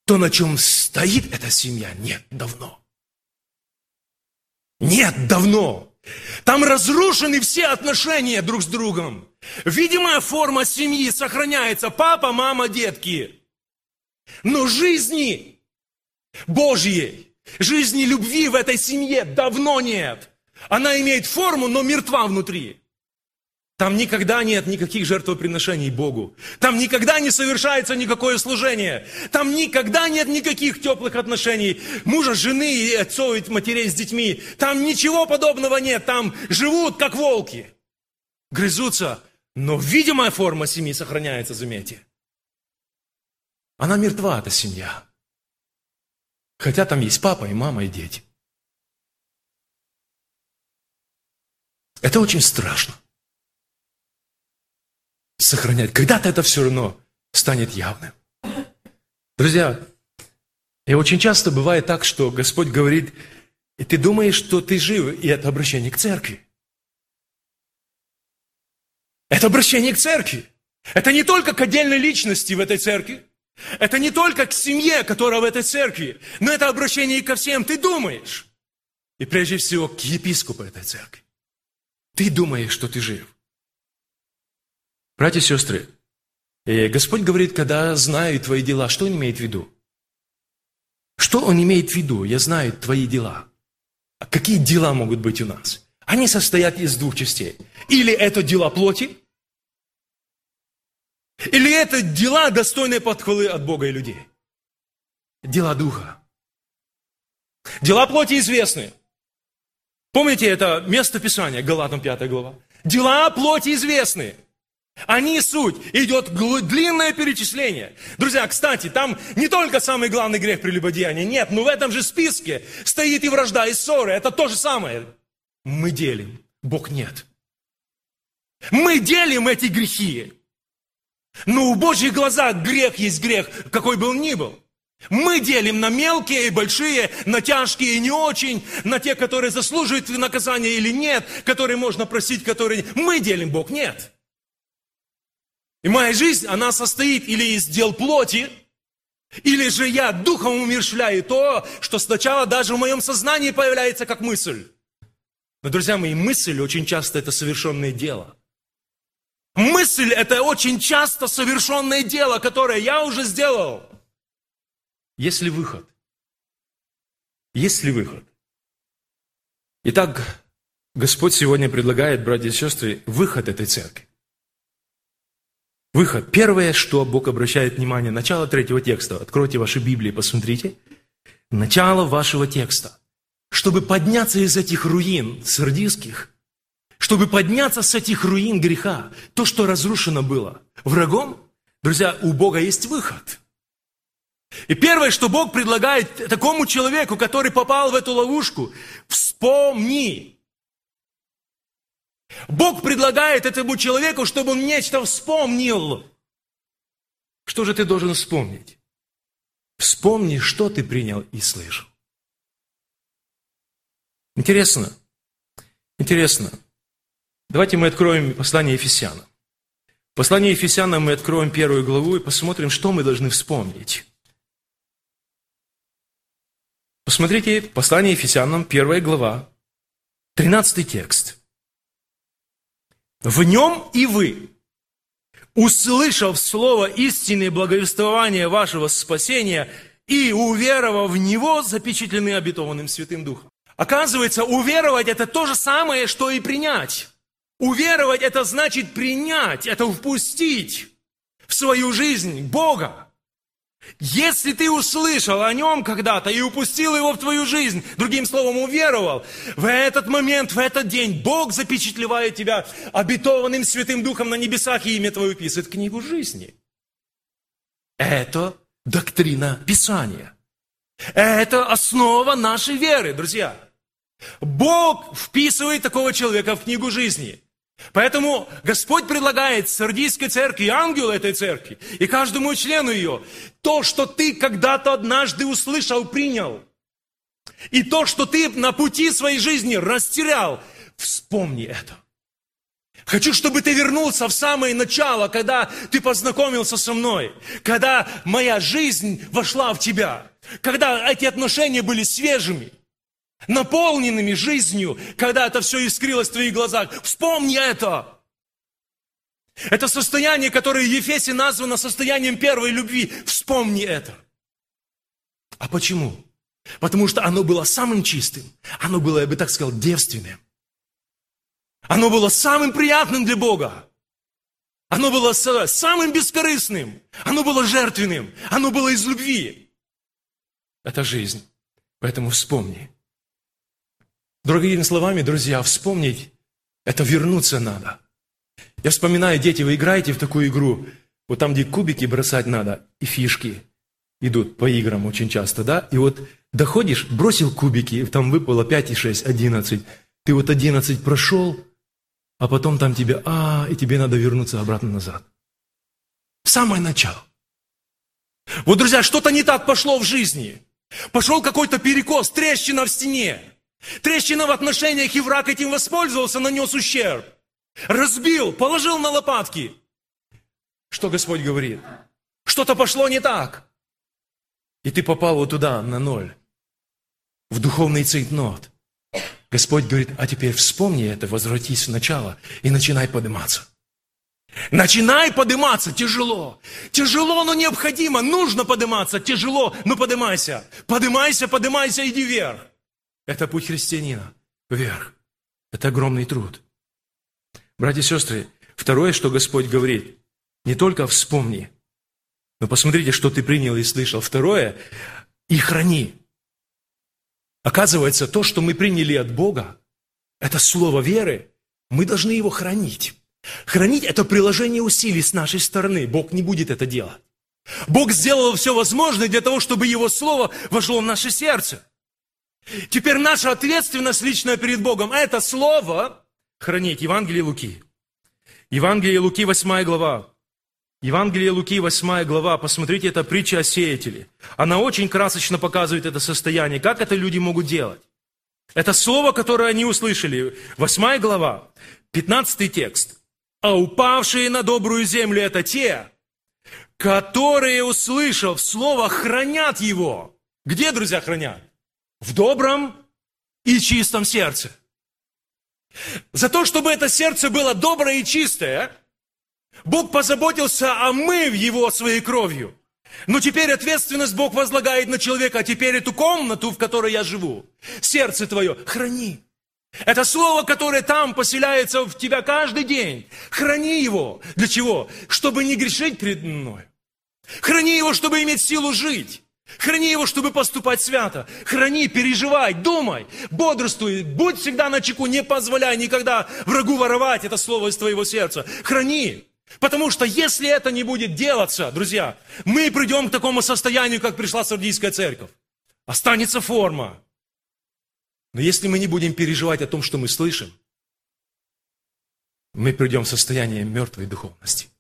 то, на чем стоит эта семья, нет давно. Нет давно. Там разрушены все отношения друг с другом. Видимая форма семьи сохраняется. Папа, мама, детки. Но жизни Божьей, жизни любви в этой семье давно нет. Она имеет форму, но мертва внутри. Там никогда нет никаких жертвоприношений Богу. Там никогда не совершается никакое служение. Там никогда нет никаких теплых отношений мужа, жены и отцов и матерей с детьми. Там ничего подобного нет. Там живут, как волки. Грызутся. Но видимая форма семьи сохраняется, заметьте. Она мертва, эта семья. Хотя там есть папа и мама и дети. Это очень страшно сохранять. Когда-то это все равно станет явным. Друзья, и очень часто бывает так, что Господь говорит, и ты думаешь, что ты жив, и это обращение к церкви. Это обращение к церкви. Это не только к отдельной личности в этой церкви. Это не только к семье, которая в этой церкви. Но это обращение и ко всем. Ты думаешь. И прежде всего к епископу этой церкви. Ты думаешь, что ты жив. Братья и сестры, э, Господь говорит, когда знаю твои дела, что Он имеет в виду? Что Он имеет в виду? Я знаю твои дела. А какие дела могут быть у нас? Они состоят из двух частей. Или это дела плоти, или это дела, достойные подхвалы от Бога и людей. Дела Духа. Дела плоти известны. Помните это место Писания, Галатам 5 глава? Дела плоти известны. Они суть. Идет длинное перечисление. Друзья, кстати, там не только самый главный грех прелюбодеяния. Нет, но в этом же списке стоит и вражда, и ссоры. Это то же самое. Мы делим. Бог нет. Мы делим эти грехи. Но у Божьих глазах грех есть грех, какой бы он ни был. Мы делим на мелкие и большие, на тяжкие и не очень, на те, которые заслуживают наказания или нет, которые можно просить, которые... Мы делим, Бог нет. И моя жизнь, она состоит или из дел плоти, или же я духом умершляю то, что сначала даже в моем сознании появляется как мысль. Но, друзья мои, мысль очень часто это совершенное дело. Мысль это очень часто совершенное дело, которое я уже сделал. Есть ли выход? Есть ли выход? Итак, Господь сегодня предлагает, братья и сестры, выход этой церкви. Выход. Первое, что Бог обращает внимание, начало третьего текста. Откройте ваши Библии, посмотрите. Начало вашего текста. Чтобы подняться из этих руин сардийских, чтобы подняться с этих руин греха, то, что разрушено было врагом, друзья, у Бога есть выход. И первое, что Бог предлагает такому человеку, который попал в эту ловушку, вспомни, Бог предлагает этому человеку, чтобы он нечто вспомнил. Что же ты должен вспомнить? Вспомни, что ты принял и слышал. Интересно. Интересно. Давайте мы откроем послание Ефесянам. Послание Ефесянам мы откроем первую главу и посмотрим, что мы должны вспомнить. Посмотрите, послание Ефесянам, первая глава, 13 текст – в нем и вы, услышав слово истины и благовествования вашего спасения и уверовав в него, запечатлены обетованным Святым Духом. Оказывается, уверовать это то же самое, что и принять. Уверовать это значит принять, это впустить в свою жизнь Бога. Если ты услышал о нем когда-то и упустил его в твою жизнь, другим словом, уверовал, в этот момент, в этот день Бог запечатлевает тебя обетованным Святым Духом на небесах и имя твое писает книгу жизни. Это доктрина Писания. Это основа нашей веры, друзья. Бог вписывает такого человека в книгу жизни. Поэтому Господь предлагает Сардийской церкви, ангелу этой церкви и каждому члену ее, то, что ты когда-то однажды услышал, принял. И то, что ты на пути своей жизни растерял, вспомни это. Хочу, чтобы ты вернулся в самое начало, когда ты познакомился со мной, когда моя жизнь вошла в тебя, когда эти отношения были свежими, наполненными жизнью, когда это все искрилось в твоих глазах. Вспомни это. Это состояние, которое в Ефесе названо состоянием первой любви. Вспомни это. А почему? Потому что оно было самым чистым. Оно было, я бы так сказал, девственным. Оно было самым приятным для Бога. Оно было самым бескорыстным. Оно было жертвенным. Оно было из любви. Это жизнь. Поэтому вспомни. Другими словами, друзья, вспомнить – это вернуться надо. Я вспоминаю, дети, вы играете в такую игру, вот там, где кубики бросать надо, и фишки идут по играм очень часто, да? И вот доходишь, бросил кубики, там выпало 5 и 6, 11. Ты вот 11 прошел, а потом там тебе, а, и тебе надо вернуться обратно назад. В самое начало. Вот, друзья, что-то не так пошло в жизни. Пошел какой-то перекос, трещина в стене. Трещина в отношениях, и враг этим воспользовался, нанес ущерб. Разбил, положил на лопатки. Что Господь говорит? Что-то пошло не так. И ты попал вот туда, на ноль. В духовный цейтнот. Господь говорит, а теперь вспомни это, возвратись в начало и начинай подниматься. Начинай подниматься, тяжело. Тяжело, но необходимо. Нужно подниматься, тяжело, но поднимайся. Поднимайся, поднимайся, иди вверх. Это путь христианина. Вверх. Это огромный труд. Братья и сестры, второе, что Господь говорит, не только вспомни, но посмотрите, что ты принял и слышал. Второе, и храни. Оказывается, то, что мы приняли от Бога, это слово веры, мы должны его хранить. Хранить – это приложение усилий с нашей стороны. Бог не будет это делать. Бог сделал все возможное для того, чтобы Его Слово вошло в наше сердце. Теперь наша ответственность личная перед Богом – это слово хранить. Евангелие Луки. Евангелие Луки, 8 глава. Евангелие Луки, 8 глава. Посмотрите, это притча о сеятеле. Она очень красочно показывает это состояние. Как это люди могут делать? Это слово, которое они услышали. 8 глава, 15 текст. А упавшие на добрую землю – это те, которые, услышав слово, хранят его. Где, друзья, хранят? В добром и чистом сердце. За то, чтобы это сердце было доброе и чистое, Бог позаботился омыв его своей кровью. Но теперь ответственность Бог возлагает на человека, а теперь эту комнату, в которой я живу, сердце твое, храни. Это слово, которое там поселяется в тебя каждый день. Храни его. Для чего? Чтобы не грешить перед мной. Храни его, чтобы иметь силу жить. Храни его, чтобы поступать свято. Храни, переживай, думай, бодрствуй, будь всегда на чеку, не позволяй никогда врагу воровать это слово из твоего сердца. Храни. Потому что если это не будет делаться, друзья, мы придем к такому состоянию, как пришла Сардийская церковь. Останется форма. Но если мы не будем переживать о том, что мы слышим, мы придем в состояние мертвой духовности.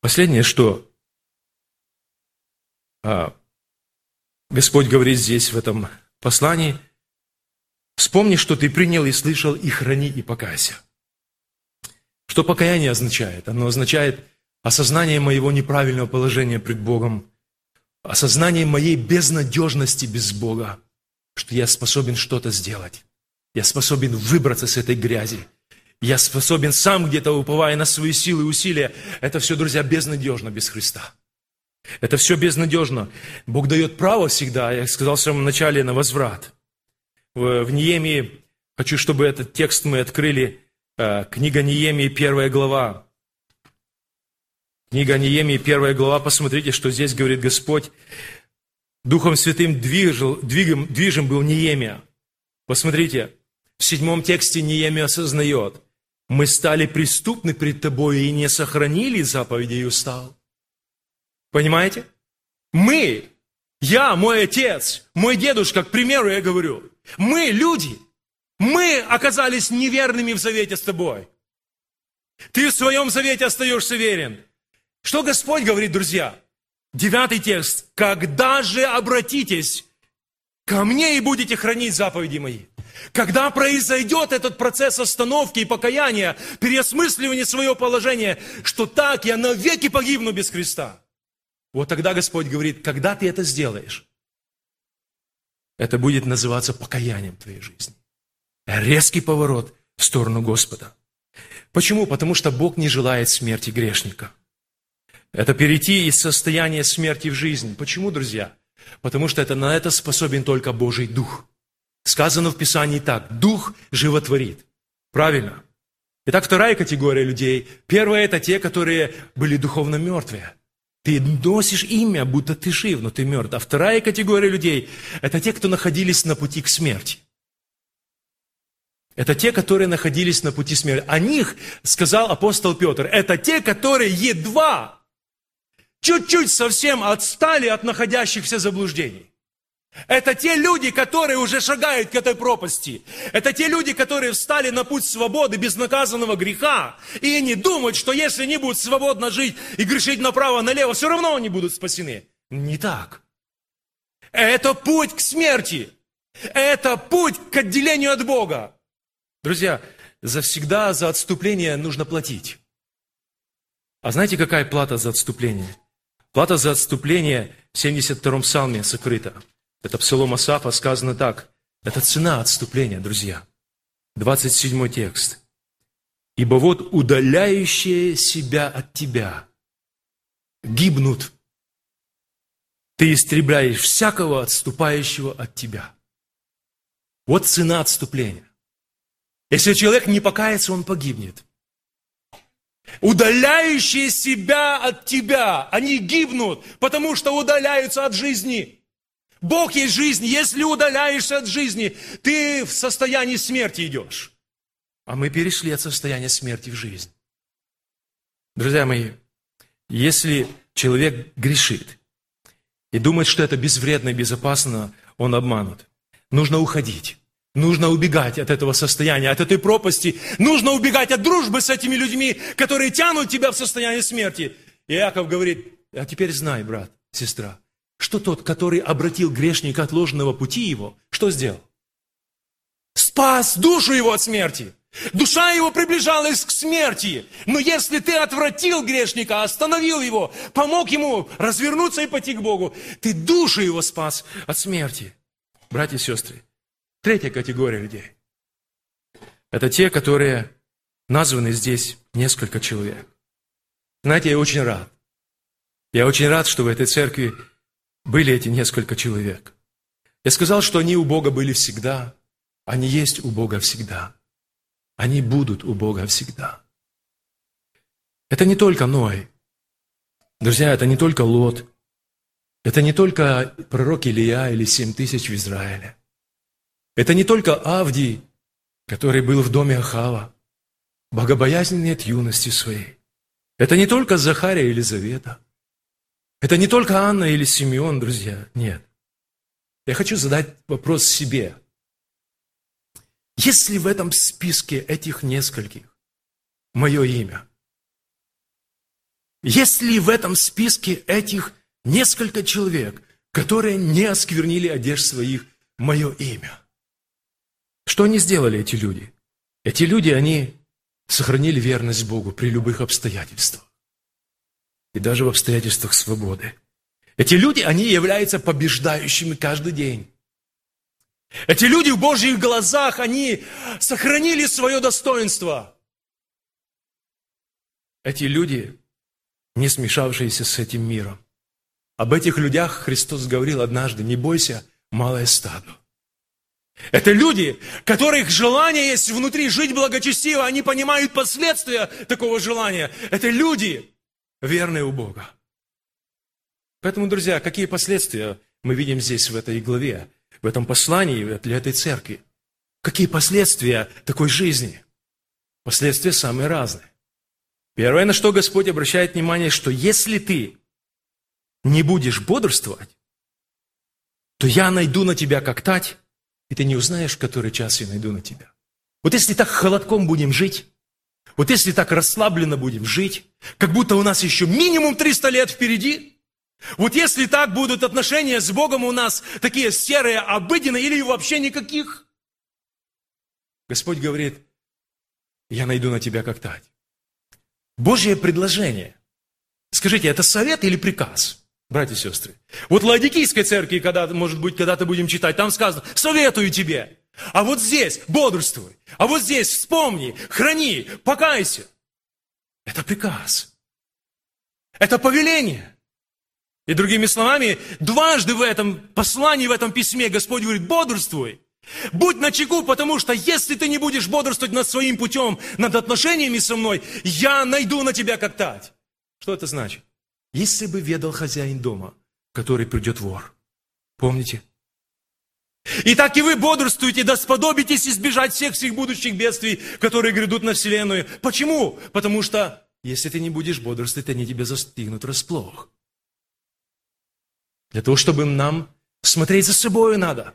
Последнее, что а, Господь говорит здесь, в этом послании, вспомни, что ты принял и слышал, и храни, и покайся. Что покаяние означает? Оно означает осознание моего неправильного положения пред Богом, осознание моей безнадежности без Бога, что я способен что-то сделать. Я способен выбраться с этой грязи. Я способен сам где-то, уповая на свои силы и усилия. Это все, друзья, безнадежно без Христа. Это все безнадежно. Бог дает право всегда, я сказал в самом начале, на возврат. В, в Неемии, хочу, чтобы этот текст мы открыли, э, книга Неемии, первая глава. Книга Неемии, первая глава, посмотрите, что здесь говорит Господь. Духом Святым движил, двигом, движим был Неемия. Посмотрите, в седьмом тексте Неемия осознает, мы стали преступны пред Тобой и не сохранили заповедей устал. Понимаете? Мы, я, мой отец, мой дедушка, к примеру, я говорю, мы, люди, мы оказались неверными в завете с тобой. Ты в своем завете остаешься верен. Что Господь говорит, друзья? Девятый текст. «Когда же обратитесь ко мне и будете хранить заповеди мои?» Когда произойдет этот процесс остановки и покаяния, переосмысливания своего положения, что так я навеки погибну без Христа. Вот тогда Господь говорит, когда ты это сделаешь, это будет называться покаянием твоей жизни. Резкий поворот в сторону Господа. Почему? Потому что Бог не желает смерти грешника. Это перейти из состояния смерти в жизнь. Почему, друзья? Потому что это, на это способен только Божий Дух. Сказано в Писании так, Дух животворит. Правильно? Итак, вторая категория людей. Первая – это те, которые были духовно мертвые. Ты носишь имя, будто ты жив, но ты мертв. А вторая категория людей – это те, кто находились на пути к смерти. Это те, которые находились на пути смерти. О них сказал апостол Петр. Это те, которые едва, чуть-чуть совсем отстали от находящихся заблуждений. Это те люди, которые уже шагают к этой пропасти. Это те люди, которые встали на путь свободы безнаказанного греха. И они думают, что если они будут свободно жить и грешить направо-налево, все равно они будут спасены. Не так. Это путь к смерти. Это путь к отделению от Бога. Друзья, завсегда за отступление нужно платить. А знаете, какая плата за отступление? Плата за отступление в 72-м псалме сокрыта. Это псалом Асафа, сказано так. Это цена отступления, друзья. 27 текст. «Ибо вот удаляющие себя от тебя гибнут. Ты истребляешь всякого отступающего от тебя». Вот цена отступления. Если человек не покается, он погибнет. Удаляющие себя от тебя, они гибнут, потому что удаляются от жизни – Бог есть жизнь. Если удаляешься от жизни, ты в состоянии смерти идешь. А мы перешли от состояния смерти в жизнь. Друзья мои, если человек грешит и думает, что это безвредно и безопасно, он обманут. Нужно уходить. Нужно убегать от этого состояния, от этой пропасти. Нужно убегать от дружбы с этими людьми, которые тянут тебя в состояние смерти. И Иаков говорит, а теперь знай, брат, сестра, что тот, который обратил грешника от ложного пути его, что сделал? Спас душу его от смерти. Душа его приближалась к смерти. Но если ты отвратил грешника, остановил его, помог ему развернуться и пойти к Богу, ты душу его спас от смерти. Братья и сестры, третья категория людей. Это те, которые названы здесь несколько человек. Знаете, я очень рад. Я очень рад, что в этой церкви были эти несколько человек. Я сказал, что они у Бога были всегда, они есть у Бога всегда. Они будут у Бога всегда. Это не только Ной. Друзья, это не только Лот. Это не только пророк Илья или семь тысяч в Израиле. Это не только Авдий, который был в доме Ахава, богобоязненный от юности своей. Это не только Захария и Елизавета – это не только Анна или Симеон, друзья, нет. Я хочу задать вопрос себе. Есть ли в этом списке этих нескольких мое имя? Есть ли в этом списке этих несколько человек, которые не осквернили одежд своих мое имя? Что они сделали, эти люди? Эти люди, они сохранили верность Богу при любых обстоятельствах и даже в обстоятельствах свободы. Эти люди, они являются побеждающими каждый день. Эти люди в Божьих глазах, они сохранили свое достоинство. Эти люди, не смешавшиеся с этим миром. Об этих людях Христос говорил однажды, не бойся, малое стадо. Это люди, которых желание есть внутри жить благочестиво, они понимают последствия такого желания. Это люди, верные у Бога. Поэтому, друзья, какие последствия мы видим здесь в этой главе, в этом послании для этой церкви? Какие последствия такой жизни? Последствия самые разные. Первое, на что Господь обращает внимание, что если ты не будешь бодрствовать, то я найду на тебя как тать, и ты не узнаешь, который час я найду на тебя. Вот если так холодком будем жить, вот если так расслабленно будем жить, как будто у нас еще минимум 300 лет впереди, вот если так будут отношения с Богом у нас такие серые, обыденные или вообще никаких, Господь говорит, я найду на тебя как тать. Божье предложение. Скажите, это совет или приказ? Братья и сестры. Вот в Ладикийской церкви, когда, может быть, когда-то будем читать, там сказано, советую тебе. А вот здесь бодрствуй. А вот здесь вспомни, храни, покайся. Это приказ. Это повеление. И другими словами, дважды в этом послании, в этом письме Господь говорит, бодрствуй. Будь начеку, потому что если ты не будешь бодрствовать над своим путем, над отношениями со мной, я найду на тебя как тать. Что это значит? Если бы ведал хозяин дома, который придет вор. Помните? И так и вы бодрствуете, да сподобитесь избежать всех всех будущих бедствий, которые грядут на вселенную. Почему? Потому что, если ты не будешь бодрствовать, они тебя застигнут расплох. Для того, чтобы нам смотреть за собой надо.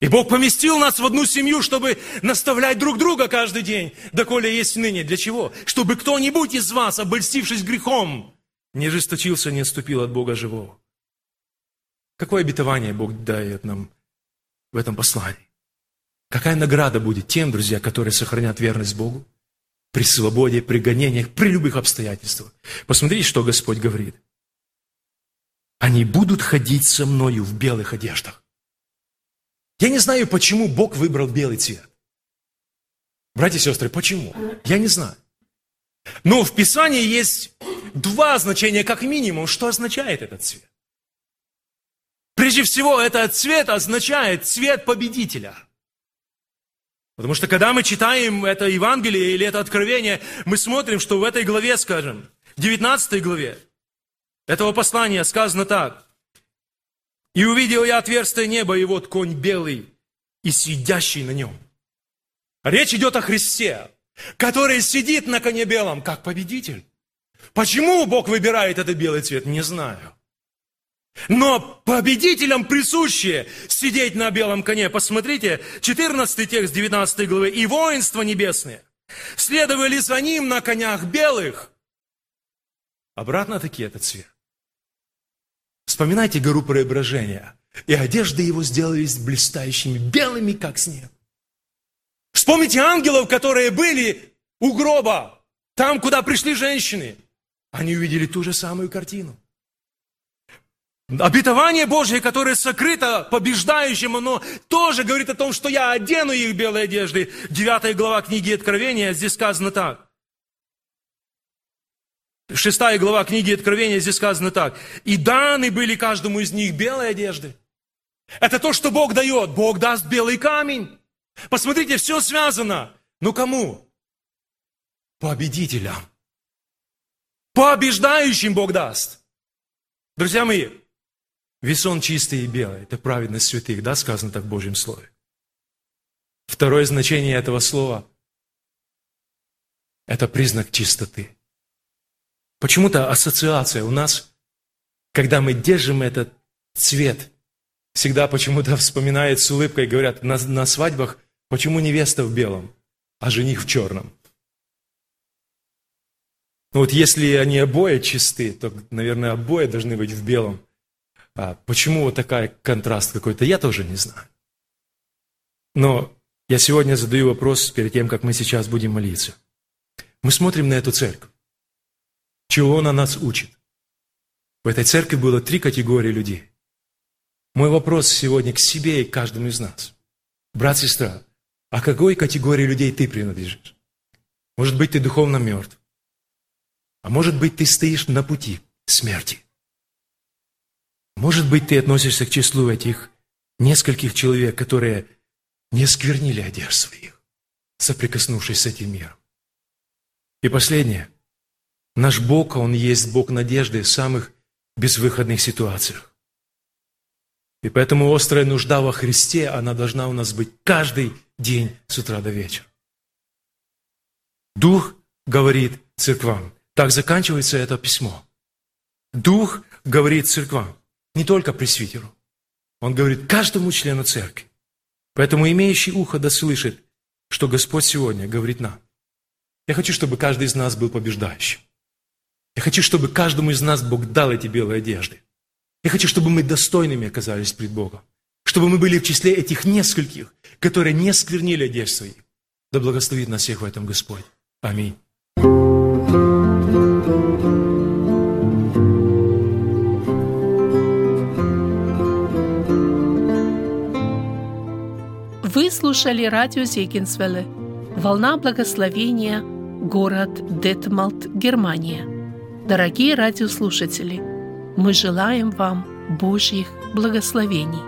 И Бог поместил нас в одну семью, чтобы наставлять друг друга каждый день, доколе есть ныне. Для чего? Чтобы кто-нибудь из вас, обольстившись грехом, не жесточился, не отступил от Бога живого. Какое обетование Бог дает нам в этом послании? Какая награда будет тем, друзья, которые сохранят верность Богу при свободе, при гонениях, при любых обстоятельствах? Посмотрите, что Господь говорит. Они будут ходить со мною в белых одеждах. Я не знаю, почему Бог выбрал белый цвет. Братья и сестры, почему? Я не знаю. Но в Писании есть два значения как минимум, что означает этот цвет. Прежде всего, этот цвет означает цвет победителя. Потому что когда мы читаем это Евангелие или это Откровение, мы смотрим, что в этой главе, скажем, 19 главе этого послания сказано так. «И увидел я отверстие неба, и вот конь белый, и сидящий на нем». Речь идет о Христе, который сидит на коне белом, как победитель. Почему Бог выбирает этот белый цвет, не знаю. Но победителям присуще сидеть на белом коне. Посмотрите, 14 текст 19 главы. «И воинство небесные следовали за ним на конях белых». Обратно-таки этот цвет. Вспоминайте гору преображения. И одежды его сделались блистающими, белыми, как снег. Вспомните ангелов, которые были у гроба, там, куда пришли женщины – они увидели ту же самую картину. Обетование Божье, которое сокрыто побеждающим, оно тоже говорит о том, что я одену их белые одежды. Девятая глава книги Откровения, здесь сказано так. Шестая глава книги Откровения, здесь сказано так. «И даны были каждому из них белые одежды». Это то, что Бог дает. Бог даст белый камень. Посмотрите, все связано. Ну кому? Победителям. Побеждающим Бог даст. Друзья мои, весон чистый и белый. Это праведность святых, да, сказано так в Божьем Слове. Второе значение этого слова – это признак чистоты. Почему-то ассоциация у нас, когда мы держим этот цвет, всегда почему-то вспоминает с улыбкой, говорят, на, на свадьбах, почему невеста в белом, а жених в черном. Ну вот если они обои чисты, то, наверное, обои должны быть в белом. А почему вот такой контраст какой-то, я тоже не знаю. Но я сегодня задаю вопрос перед тем, как мы сейчас будем молиться. Мы смотрим на эту церковь. Чего она нас учит? В этой церкви было три категории людей. Мой вопрос сегодня к себе и к каждому из нас. Брат, сестра, а какой категории людей ты принадлежишь? Может быть, ты духовно мертв. А может быть, ты стоишь на пути смерти. Может быть, ты относишься к числу этих нескольких человек, которые не сквернили одежд своих, соприкоснувшись с этим миром. И последнее. Наш Бог, Он есть Бог надежды в самых безвыходных ситуациях. И поэтому острая нужда во Христе, она должна у нас быть каждый день с утра до вечера. Дух говорит церквам. Так заканчивается это письмо. Дух говорит церквам, не только пресвитеру. Он говорит каждому члену церкви. Поэтому имеющий ухо да слышит, что Господь сегодня говорит нам. Я хочу, чтобы каждый из нас был побеждающим. Я хочу, чтобы каждому из нас Бог дал эти белые одежды. Я хочу, чтобы мы достойными оказались пред Богом. Чтобы мы были в числе этих нескольких, которые не сквернили одежд своих. Да благословит нас всех в этом Господь. Аминь. Вы слушали радио Зегенсвелле «Волна благословения», город Детмалт, Германия. Дорогие радиослушатели, мы желаем вам Божьих благословений.